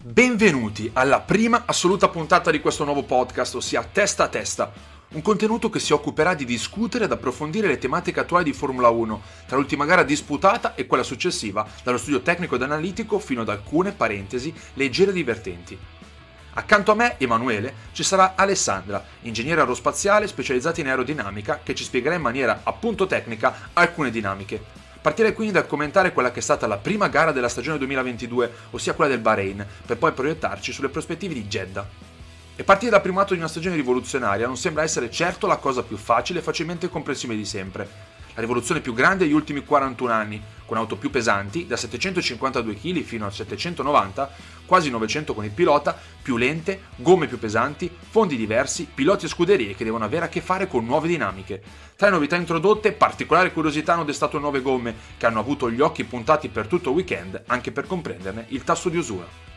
Benvenuti alla prima assoluta puntata di questo nuovo podcast, ossia Testa a Testa, un contenuto che si occuperà di discutere ed approfondire le tematiche attuali di Formula 1, tra l'ultima gara disputata e quella successiva, dallo studio tecnico ed analitico fino ad alcune parentesi leggere e divertenti. Accanto a me, Emanuele, ci sarà Alessandra, ingegnere aerospaziale specializzata in aerodinamica, che ci spiegherà in maniera appunto tecnica alcune dinamiche. Partirei quindi dal commentare quella che è stata la prima gara della stagione 2022, ossia quella del Bahrain, per poi proiettarci sulle prospettive di Jeddah. E partire dal primato di una stagione rivoluzionaria non sembra essere certo la cosa più facile e facilmente comprensibile di sempre la rivoluzione più grande degli ultimi 41 anni, con auto più pesanti, da 752 kg fino a 790, quasi 900 con il pilota, più lente, gomme più pesanti, fondi diversi, piloti e scuderie che devono avere a che fare con nuove dinamiche. Tra le novità introdotte, particolare curiosità hanno destato nuove gomme, che hanno avuto gli occhi puntati per tutto il weekend, anche per comprenderne il tasso di usura.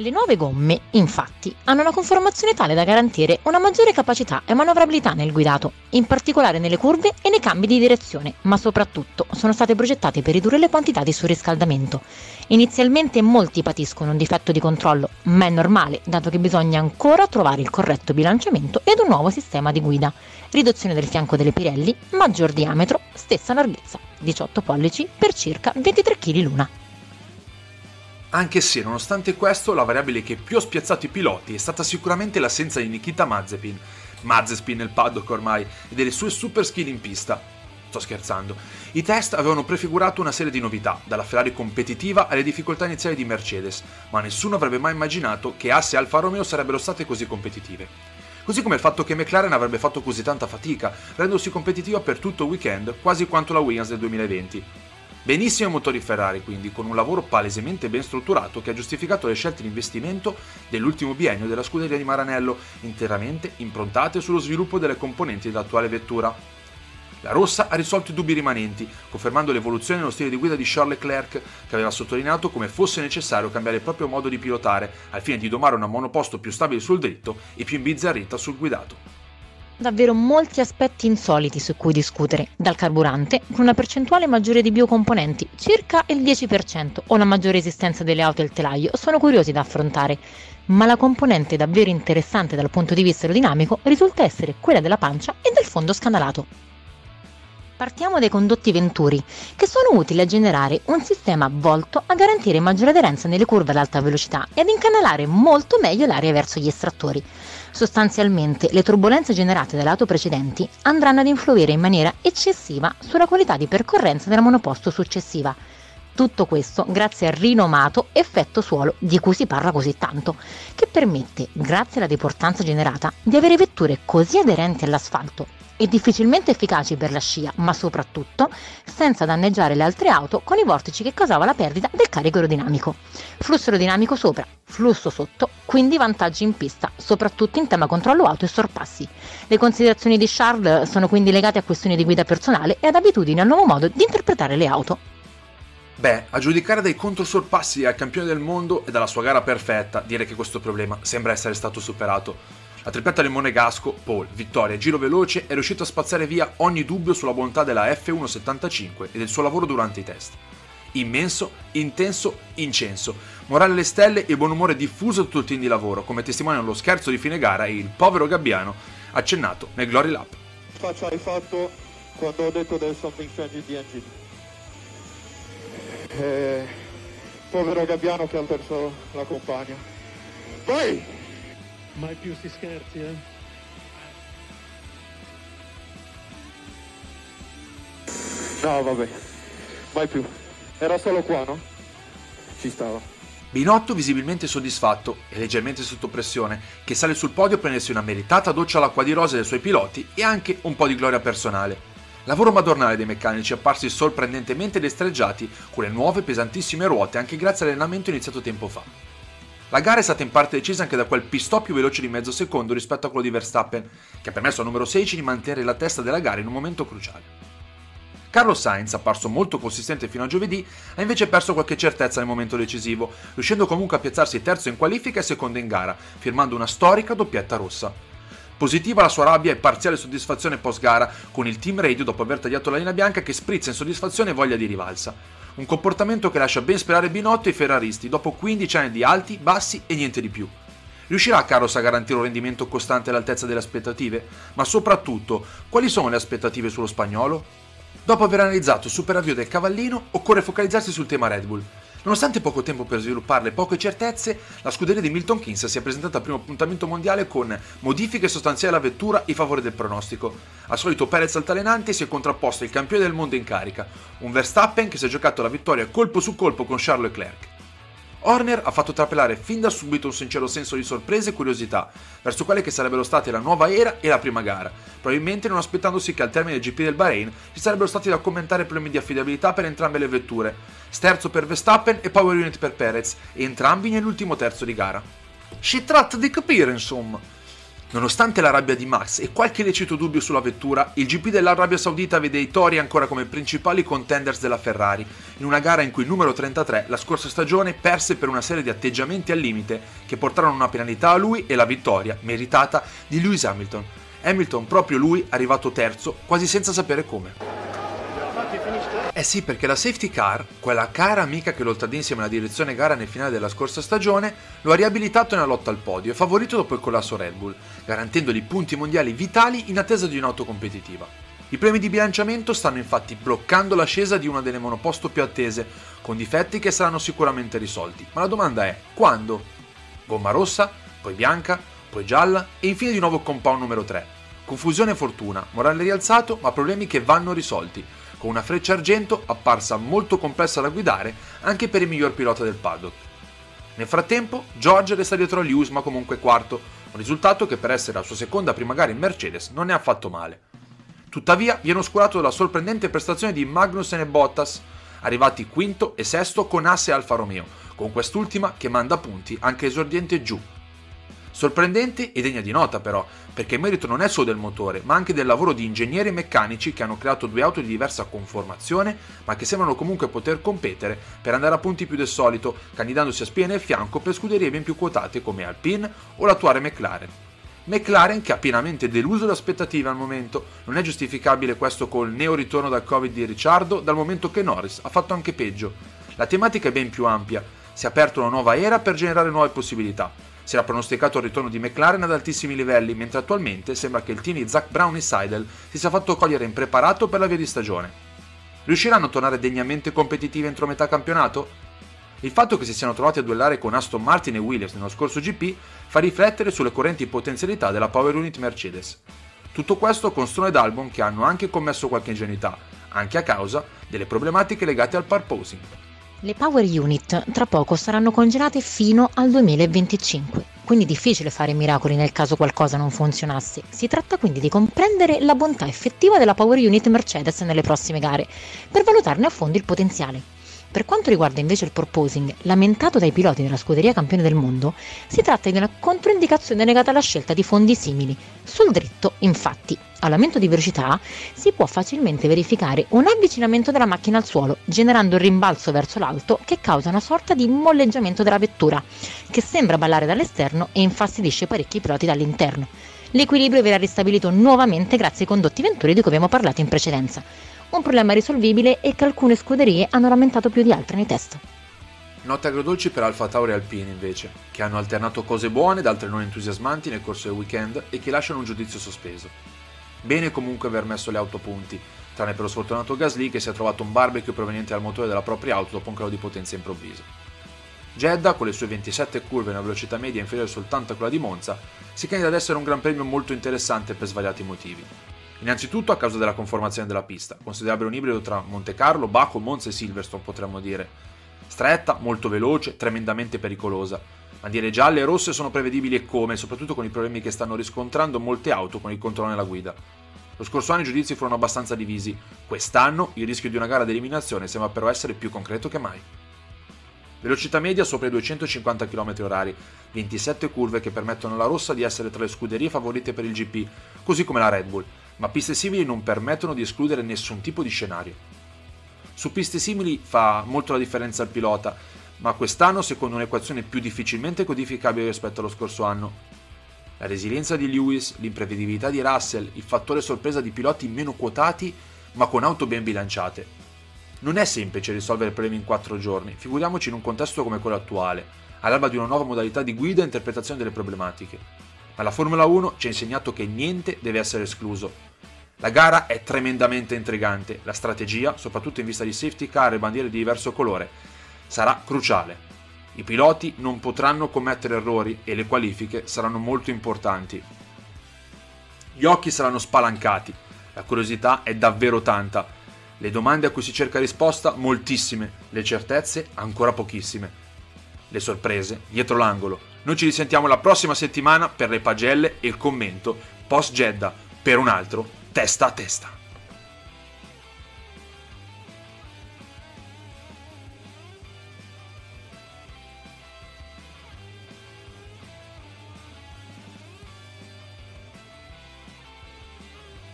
Le nuove gomme, infatti, hanno una conformazione tale da garantire una maggiore capacità e manovrabilità nel guidato, in particolare nelle curve e nei cambi di direzione, ma soprattutto sono state progettate per ridurre le quantità di surriscaldamento. Inizialmente molti patiscono un difetto di controllo, ma è normale, dato che bisogna ancora trovare il corretto bilanciamento ed un nuovo sistema di guida. Riduzione del fianco delle Pirelli, maggior diametro, stessa larghezza, 18 pollici per circa 23 kg l'una anche se nonostante questo la variabile che più ha spiazzato i piloti è stata sicuramente l'assenza di Nikita Mazepin, Mazepin nel paddock ormai, e delle sue super skill in pista. Sto scherzando. I test avevano prefigurato una serie di novità, dalla Ferrari competitiva alle difficoltà iniziali di Mercedes, ma nessuno avrebbe mai immaginato che Asse e Alfa Romeo sarebbero state così competitive. Così come il fatto che McLaren avrebbe fatto così tanta fatica, rendendosi competitiva per tutto il weekend, quasi quanto la Williams del 2020. Benissimo i motori Ferrari quindi, con un lavoro palesemente ben strutturato che ha giustificato le scelte di investimento dell'ultimo biennio della scuderia di Maranello, interamente improntate sullo sviluppo delle componenti dell'attuale vettura. La rossa ha risolto i dubbi rimanenti, confermando l'evoluzione nello stile di guida di Charles Leclerc, che aveva sottolineato come fosse necessario cambiare il proprio modo di pilotare, al fine di domare una monoposto più stabile sul dritto e più imbizzarrita sul guidato davvero molti aspetti insoliti su cui discutere, dal carburante, con una percentuale maggiore di biocomponenti, circa il 10%, o la maggiore esistenza delle auto e il telaio, sono curiosi da affrontare, ma la componente davvero interessante dal punto di vista aerodinamico risulta essere quella della pancia e del fondo scanalato. Partiamo dai condotti venturi, che sono utili a generare un sistema volto a garantire maggiore aderenza nelle curve ad alta velocità e ad incanalare molto meglio l'aria verso gli estrattori. Sostanzialmente, le turbulenze generate dalle auto precedenti andranno ad influire in maniera eccessiva sulla qualità di percorrenza della monoposto successiva. Tutto questo grazie al rinomato effetto suolo di cui si parla così tanto, che permette, grazie alla deportanza generata, di avere vetture così aderenti all'asfalto e difficilmente efficaci per la scia, ma soprattutto senza danneggiare le altre auto con i vortici che causava la perdita del carico aerodinamico. Flusso aerodinamico sopra, flusso sotto, quindi vantaggi in pista, soprattutto in tema controllo auto e sorpassi. Le considerazioni di Charles sono quindi legate a questioni di guida personale e ad abitudini al nuovo modo di interpretare le auto. Beh, a giudicare dai controsorpassi al campione del mondo e dalla sua gara perfetta, dire che questo problema sembra essere stato superato. La tripletta del monegasco, Paul, vittoria giro veloce, è riuscito a spazzare via ogni dubbio sulla bontà della F175 e del suo lavoro durante i test. Immenso, intenso, incenso. Morale alle stelle e buon umore diffuso tutto il team di lavoro, come testimoniano lo scherzo di fine gara e il povero Gabbiano accennato nel Glory Lap. Faccia hai fatto quando ho detto del something change the engine? Eh, povero Gabbiano che ha perso la compagna. Vai! Mai più si scherzi, eh? No, vabbè, mai più. Era solo qua, no? Ci stava. Binotto visibilmente soddisfatto e leggermente sotto pressione, che sale sul podio a prendersi una meritata doccia all'acqua di rose dai suoi piloti e anche un po' di gloria personale. Lavoro madornale dei meccanici apparsi sorprendentemente destreggiati con le nuove pesantissime ruote anche grazie all'allenamento iniziato tempo fa. La gara è stata in parte decisa anche da quel pistò più veloce di mezzo secondo rispetto a quello di Verstappen, che ha permesso al numero 16 di mantenere la testa della gara in un momento cruciale. Carlos Sainz, apparso molto consistente fino a giovedì, ha invece perso qualche certezza nel momento decisivo, riuscendo comunque a piazzarsi terzo in qualifica e secondo in gara, firmando una storica doppietta rossa. Positiva la sua rabbia e parziale soddisfazione post gara con il team radio dopo aver tagliato la linea bianca che sprizza insoddisfazione e voglia di rivalsa. Un comportamento che lascia ben sperare Binotto e i ferraristi dopo 15 anni di alti, bassi e niente di più. Riuscirà Carlos a garantire un rendimento costante all'altezza delle aspettative? Ma soprattutto, quali sono le aspettative sullo spagnolo? Dopo aver analizzato il super avvio del cavallino, occorre focalizzarsi sul tema Red Bull. Nonostante poco tempo per svilupparle e poche certezze, la scuderia di Milton Keynes si è presentata al primo appuntamento mondiale con modifiche sostanziali alla vettura in favore del pronostico. Al solito Perez altalenante si è contrapposto il campione del mondo in carica, un Verstappen che si è giocato la vittoria colpo su colpo con Charles Leclerc. Horner ha fatto trapelare fin da subito un sincero senso di sorpresa e curiosità verso quelle che sarebbero state la nuova era e la prima gara, probabilmente non aspettandosi che al termine del GP del Bahrain ci sarebbero stati da commentare problemi di affidabilità per entrambe le vetture, sterzo per Verstappen e power unit per Perez, entrambi nell'ultimo terzo di gara. Si tratta di capire, insomma. Nonostante la rabbia di Max e qualche lecito dubbio sulla vettura, il GP dell'Arabia Saudita vede i Tori ancora come principali contenders della Ferrari, in una gara in cui il numero 33 la scorsa stagione perse per una serie di atteggiamenti al limite che portarono una penalità a lui e la vittoria, meritata, di Lewis Hamilton. Hamilton, proprio lui, arrivato terzo, quasi senza sapere come. Eh sì, perché la safety car, quella cara amica che lo traddì insieme alla direzione gara nel finale della scorsa stagione, lo ha riabilitato nella lotta al podio e favorito dopo il collasso Red Bull, garantendogli punti mondiali vitali in attesa di un'auto competitiva. I premi di bilanciamento stanno infatti bloccando l'ascesa di una delle monoposto più attese, con difetti che saranno sicuramente risolti. Ma la domanda è, quando? Gomma rossa, poi bianca, poi gialla e infine di nuovo compound numero 3. Confusione e fortuna, morale rialzato, ma problemi che vanno risolti con una freccia argento apparsa molto complessa da guidare anche per il miglior pilota del paddock. Nel frattempo, George resta dietro a Lewis ma comunque quarto, un risultato che per essere la sua seconda prima gara in Mercedes non è affatto male. Tuttavia viene oscurato dalla sorprendente prestazione di Magnussen e Bottas, arrivati quinto e sesto con Asse Alfa Romeo, con quest'ultima che manda punti anche esordiente giù Sorprendente e degna di nota però, perché il merito non è solo del motore, ma anche del lavoro di ingegneri e meccanici che hanno creato due auto di diversa conformazione, ma che sembrano comunque poter competere per andare a punti più del solito, candidandosi a spie nel fianco per scuderie ben più quotate come Alpine o l'attuale McLaren. McLaren che ha pienamente deluso le aspettative al momento, non è giustificabile questo col neo ritorno dal Covid di Ricciardo, dal momento che Norris ha fatto anche peggio. La tematica è ben più ampia, si è aperta una nuova era per generare nuove possibilità si era pronosticato il ritorno di McLaren ad altissimi livelli, mentre attualmente sembra che il team di Zach Brown e Seidel si sia fatto cogliere impreparato per la via di stagione. Riusciranno a tornare degnamente competitivi entro metà campionato? Il fatto che si siano trovati a duellare con Aston Martin e Williams nello scorso GP fa riflettere sulle correnti potenzialità della Power Unit Mercedes. Tutto questo con Stroll ed Albon che hanno anche commesso qualche ingenuità, anche a causa delle problematiche legate al parposing. Le Power Unit tra poco saranno congelate fino al 2025, quindi difficile fare miracoli nel caso qualcosa non funzionasse. Si tratta quindi di comprendere la bontà effettiva della Power Unit Mercedes nelle prossime gare, per valutarne a fondo il potenziale. Per quanto riguarda invece il proposing, lamentato dai piloti della scuderia campione del mondo, si tratta di una controindicazione legata alla scelta di fondi simili. Sul dritto, infatti, all'aumento di velocità si può facilmente verificare un avvicinamento della macchina al suolo, generando un rimbalzo verso l'alto che causa una sorta di molleggiamento della vettura, che sembra ballare dall'esterno e infastidisce parecchi piloti dall'interno. L'equilibrio verrà ristabilito nuovamente grazie ai condotti venturi di cui abbiamo parlato in precedenza un problema risolvibile e che alcune scuderie hanno lamentato più di altre nei test. Note agrodolci per Alfa Tauri e Alpine invece, che hanno alternato cose buone ed altre non entusiasmanti nel corso del weekend e che lasciano un giudizio sospeso. Bene comunque aver messo le auto punti, tranne per lo sfortunato Gasly che si è trovato un barbecue proveniente dal motore della propria auto dopo un calo di potenza improvviso. Jeddah, con le sue 27 curve e una velocità media inferiore soltanto a quella di Monza, si candida ad essere un gran premio molto interessante per svariati motivi. Innanzitutto a causa della conformazione della pista, considerabile un ibrido tra Monte Carlo, Baco, Monza e Silverstone potremmo dire. Stretta, molto veloce, tremendamente pericolosa. Bandiere gialle e rosse sono prevedibili e come, soprattutto con i problemi che stanno riscontrando molte auto con il controllo nella guida. Lo scorso anno i giudizi furono abbastanza divisi, quest'anno il rischio di una gara di eliminazione sembra però essere più concreto che mai. Velocità media sopra i 250 km/h, 27 curve che permettono alla rossa di essere tra le scuderie favorite per il GP, così come la Red Bull, ma piste simili non permettono di escludere nessun tipo di scenario. Su piste simili fa molto la differenza il pilota, ma quest'anno secondo un'equazione più difficilmente codificabile rispetto allo scorso anno. La resilienza di Lewis, l'imprevedibilità di Russell, il fattore sorpresa di piloti meno quotati ma con auto ben bilanciate. Non è semplice risolvere problemi in 4 giorni, figuriamoci in un contesto come quello attuale, all'alba di una nuova modalità di guida e interpretazione delle problematiche. Ma la Formula 1 ci ha insegnato che niente deve essere escluso. La gara è tremendamente intrigante, la strategia, soprattutto in vista di safety car e bandiere di diverso colore, sarà cruciale. I piloti non potranno commettere errori e le qualifiche saranno molto importanti. Gli occhi saranno spalancati, la curiosità è davvero tanta, le domande a cui si cerca risposta moltissime, le certezze ancora pochissime. Le sorprese dietro l'angolo. Noi ci risentiamo la prossima settimana per le pagelle e il commento post Jeddah per un altro testa a testa.